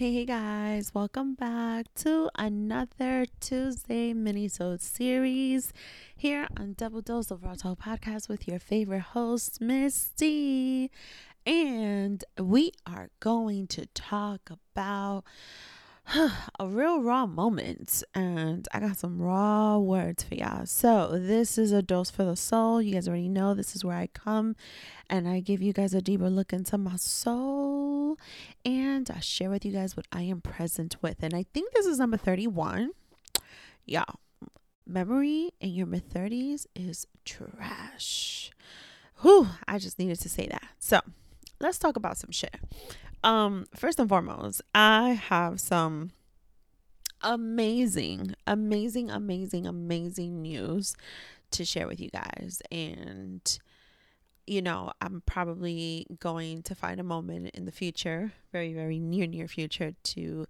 Hey guys, welcome back to another Tuesday mini-sode series here on Double Dose of Raw Talk Podcast with your favorite host, Misty. And we are going to talk about a real raw moment and i got some raw words for y'all. So this is a dose for the soul. You guys already know this is where i come and i give you guys a deeper look into my soul and i share with you guys what i am present with. And i think this is number 31 y'all memory in your mid 30s is trash. Whew, i just needed to say that. So let's talk about some shit um, first and foremost, I have some amazing, amazing, amazing, amazing news to share with you guys. And, you know, I'm probably going to find a moment in the future, very, very near, near future, to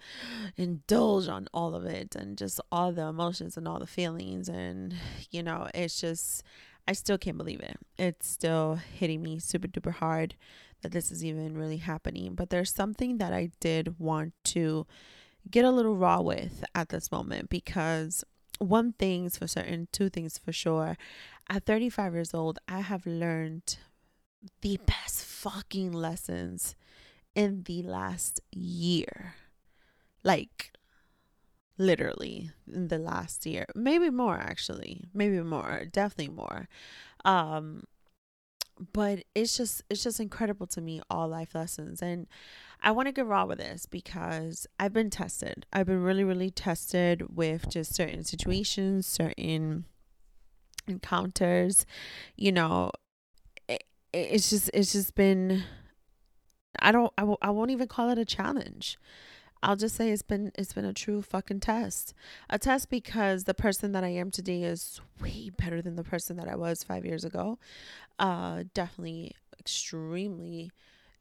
indulge on all of it and just all the emotions and all the feelings. And, you know, it's just, I still can't believe it. It's still hitting me super duper hard that this is even really happening. But there's something that I did want to get a little raw with at this moment because one thing's for certain, two things for sure. At 35 years old, I have learned the best fucking lessons in the last year. Like, literally in the last year. Maybe more actually. Maybe more. Definitely more. Um but it's just it's just incredible to me all life lessons. And i want to get raw with this because i've been tested. I've been really really tested with just certain situations certain encounters you know. It, it's just it's just been i don't I w- I won't even call it a challenge I'll just say it's been it's been a true fucking test. A test because the person that I am today is way better than the person that I was 5 years ago. Uh definitely extremely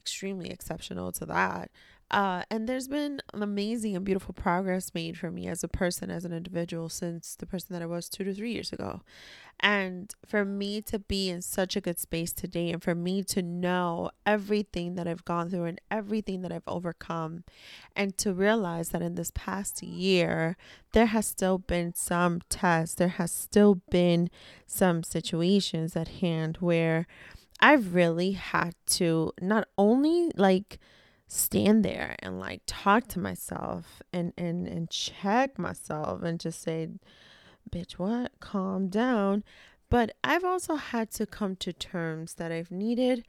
extremely exceptional to that. Uh, and there's been amazing and beautiful progress made for me as a person, as an individual, since the person that I was two to three years ago. And for me to be in such a good space today, and for me to know everything that I've gone through and everything that I've overcome, and to realize that in this past year, there has still been some tests, there has still been some situations at hand where I've really had to not only like, stand there and like talk to myself and and and check myself and just say bitch what? Calm down. But i've also had to come to terms that i've needed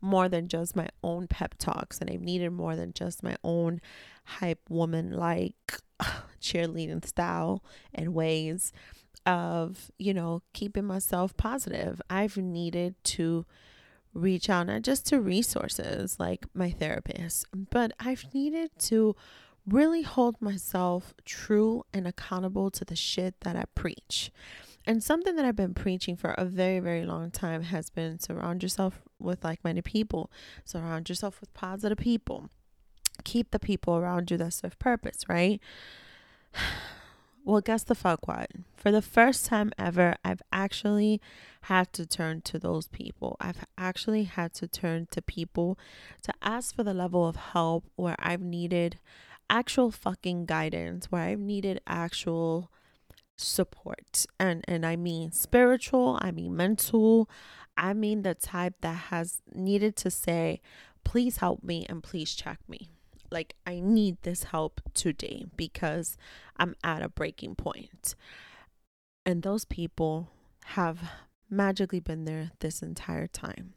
more than just my own pep talks and i've needed more than just my own hype woman like cheerleading style and ways of you know keeping myself positive. I've needed to reach out not just to resources like my therapist, but I've needed to really hold myself true and accountable to the shit that I preach. And something that I've been preaching for a very, very long time has been surround yourself with like minded people, surround yourself with positive people, keep the people around you that serve purpose, right? Well, guess the fuck what? For the first time ever, I've actually had to turn to those people. I've actually had to turn to people to ask for the level of help where I've needed actual fucking guidance, where I've needed actual support. And and I mean spiritual, I mean mental, I mean the type that has needed to say, please help me and please check me like I need this help today because I'm at a breaking point. And those people have magically been there this entire time.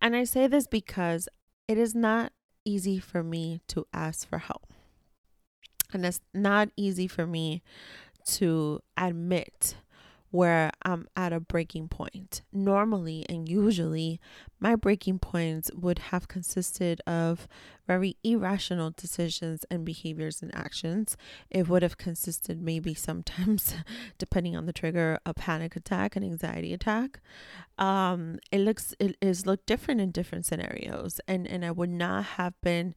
And I say this because it is not easy for me to ask for help. And it's not easy for me to admit where I'm at a breaking point. Normally and usually, my breaking points would have consisted of very irrational decisions and behaviors and actions. It would have consisted, maybe sometimes, depending on the trigger, a panic attack, an anxiety attack. Um, it looks it is looked different in different scenarios, and and I would not have been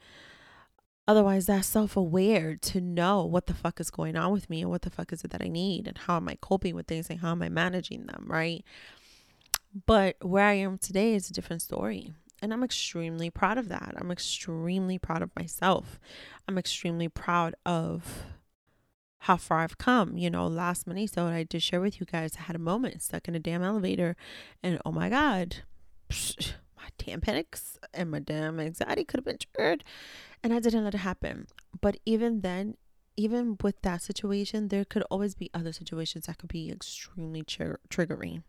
Otherwise, that's self aware to know what the fuck is going on with me and what the fuck is it that I need and how am I coping with things and how am I managing them, right? But where I am today is a different story. And I'm extremely proud of that. I'm extremely proud of myself. I'm extremely proud of how far I've come. You know, last Monday, so I did share with you guys, I had a moment stuck in a damn elevator, and oh my God, my damn panics and my damn anxiety could have been triggered, and I didn't let it happen. But even then, even with that situation, there could always be other situations that could be extremely tr- triggering.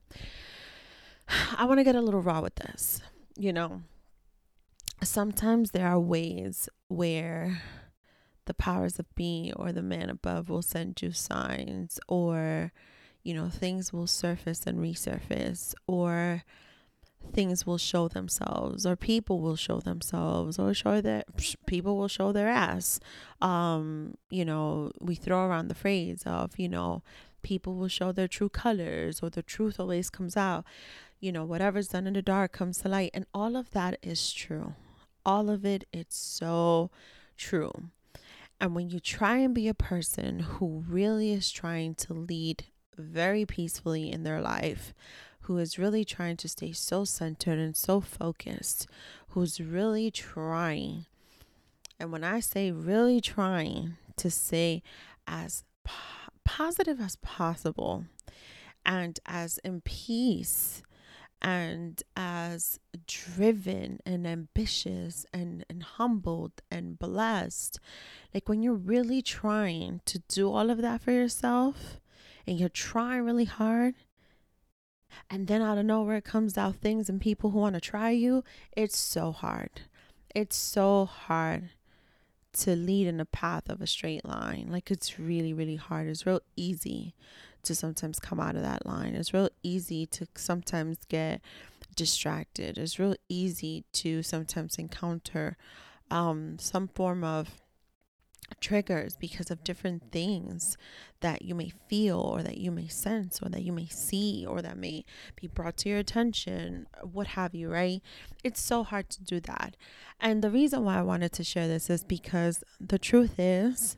I want to get a little raw with this. You know, sometimes there are ways where the powers of be or the man above will send you signs or you know things will surface and resurface or things will show themselves or people will show themselves or show that people will show their ass. Um you know we throw around the phrase of you know people will show their true colors or the truth always comes out. You know whatever's done in the dark comes to light. And all of that is true. All of it it's so true. And when you try and be a person who really is trying to lead very peacefully in their life, who is really trying to stay so centered and so focused, who's really trying, and when I say really trying to stay as po- positive as possible and as in peace and as driven and ambitious and, and humbled and blessed. Like when you're really trying to do all of that for yourself and you're trying really hard, and then out of nowhere comes out things and people who want to try you, it's so hard. It's so hard to lead in a path of a straight line. Like it's really, really hard. It's real easy to sometimes come out of that line. It's real easy to sometimes get distracted. It's real easy to sometimes encounter um, some form of triggers because of different things that you may feel or that you may sense or that you may see or that may be brought to your attention, what have you, right? It's so hard to do that. And the reason why I wanted to share this is because the truth is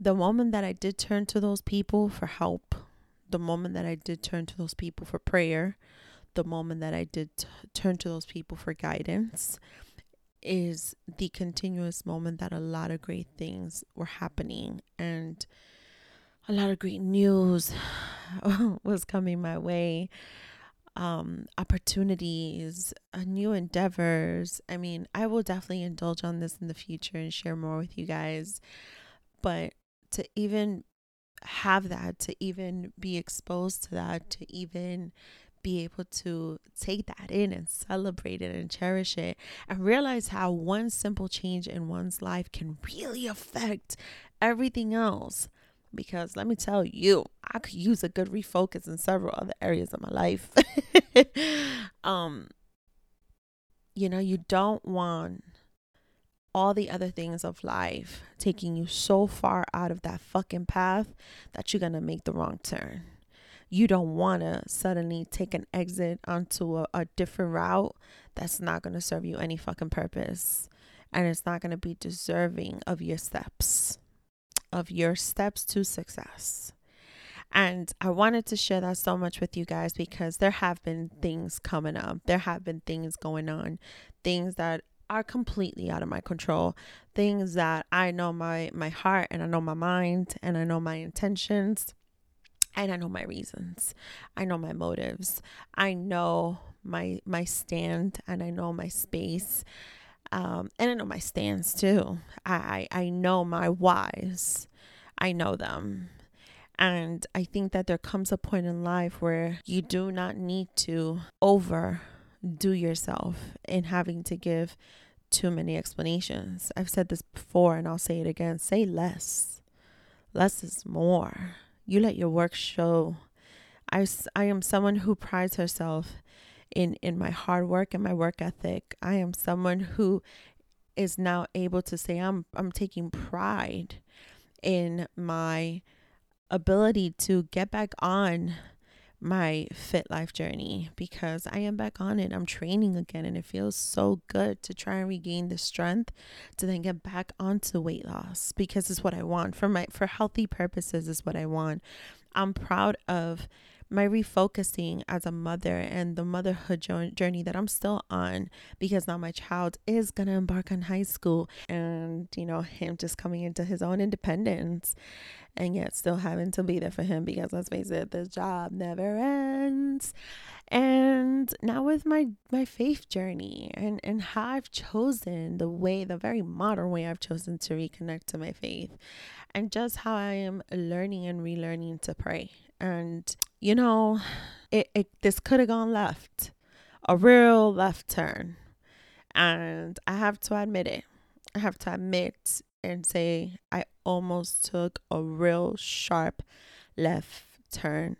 the moment that I did turn to those people for help, the moment that I did turn to those people for prayer, the moment that I did t- turn to those people for guidance, is the continuous moment that a lot of great things were happening and a lot of great news was coming my way. Um opportunities uh, new endeavors. I mean i will definitely indulge on this in the future and share more with you guys but to even have that, to even be exposed to that, to even be able to take that in and celebrate it and cherish it and realize how one simple change in one's life can really affect everything else. Because let me tell you, I could use a good refocus in several other areas of my life. um, you know, you don't want all the other things of life taking you so far out of that fucking path that you're gonna make the wrong turn. You don't wanna suddenly take an exit onto a, a different route that's not gonna serve you any fucking purpose. And it's not gonna be deserving of your steps, of your steps to success. And I wanted to share that so much with you guys because there have been things coming up. There have been things going on, things that are completely out of my control things that i know my my heart and i know my mind and i know my intentions and i know my reasons. I know my motives. I know my my stand and i know my space. Um, and i know my stands too. I i know my whys. I know them. And i think that there comes a point in life where you do not need to over do yourself in having to give too many explanations. I've said this before and I'll say it again. Say less. Less is more. You let your work show. I, I am someone who prides herself in, in my hard work and my work ethic. I am someone who is now able to say I'm I'm taking pride in my ability to get back on my fit life journey because I am back on it. I'm training again and it feels so good to try and regain the strength to then get back onto weight loss because it's what I want for my for healthy purposes is what I want. I'm proud of my refocusing as a mother and the motherhood journey that I'm still on because now my child is going to embark on high school and, you know, him just coming into his own independence and yet still having to be there for him because let's face it, the job never ends. And now with my my faith journey and and how I've chosen the way, the very modern way I've chosen to reconnect to my faith, and just how I am learning and relearning to pray. And you know, it, it this could have gone left, a real left turn, and I have to admit it. I have to admit and say I almost took a real sharp left turn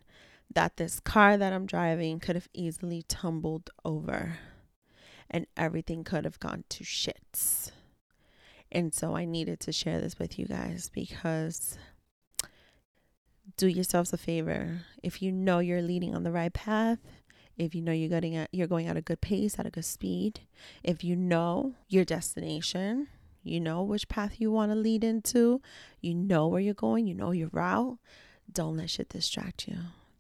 that this car that I'm driving could have easily tumbled over and everything could have gone to shits. And so I needed to share this with you guys because do yourselves a favor. If you know you're leading on the right path, if you know you're getting at you're going at a good pace, at a good speed, if you know your destination, you know which path you want to lead into, you know where you're going, you know your route, don't let shit distract you.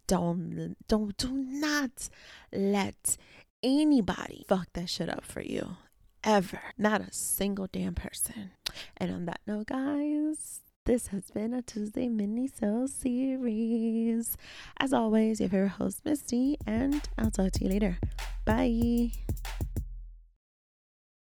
Don't don't do not let anybody fuck that shit up for you. Ever. Not a single damn person. And on that note, guys, this has been a Tuesday mini-sode series. As always, your favorite host, Misty, and I'll talk to you later. Bye.